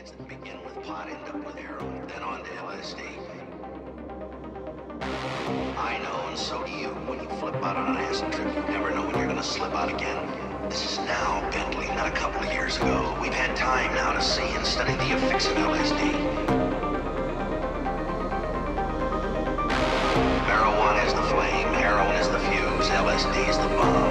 kids that begin with pot end up with heroin, then on to LSD. I know, and so do you. When you flip out on an acid trip, you never know when you're gonna slip out again. This is now, Bentley, not a couple of years ago. We've had time now to see and study the effects of LSD. Marijuana is the flame, heroin is the fuse, LSD is the bomb.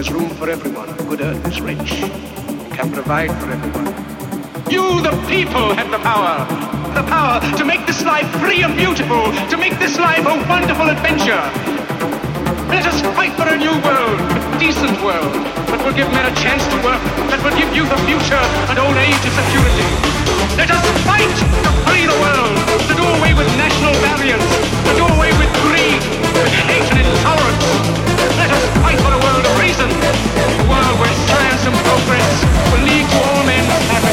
There's room for everyone. Good earth is rich. We can provide for everyone. You, the people, have the power. The power to make this life free and beautiful, to make this life a wonderful adventure. Let us fight for a new world, a decent world, that will give men a chance to work, that will give youth a future and old age a security. Let us fight to free the world, to do away with national barriers, to do away with greed, with hate and intolerance. And progress lead to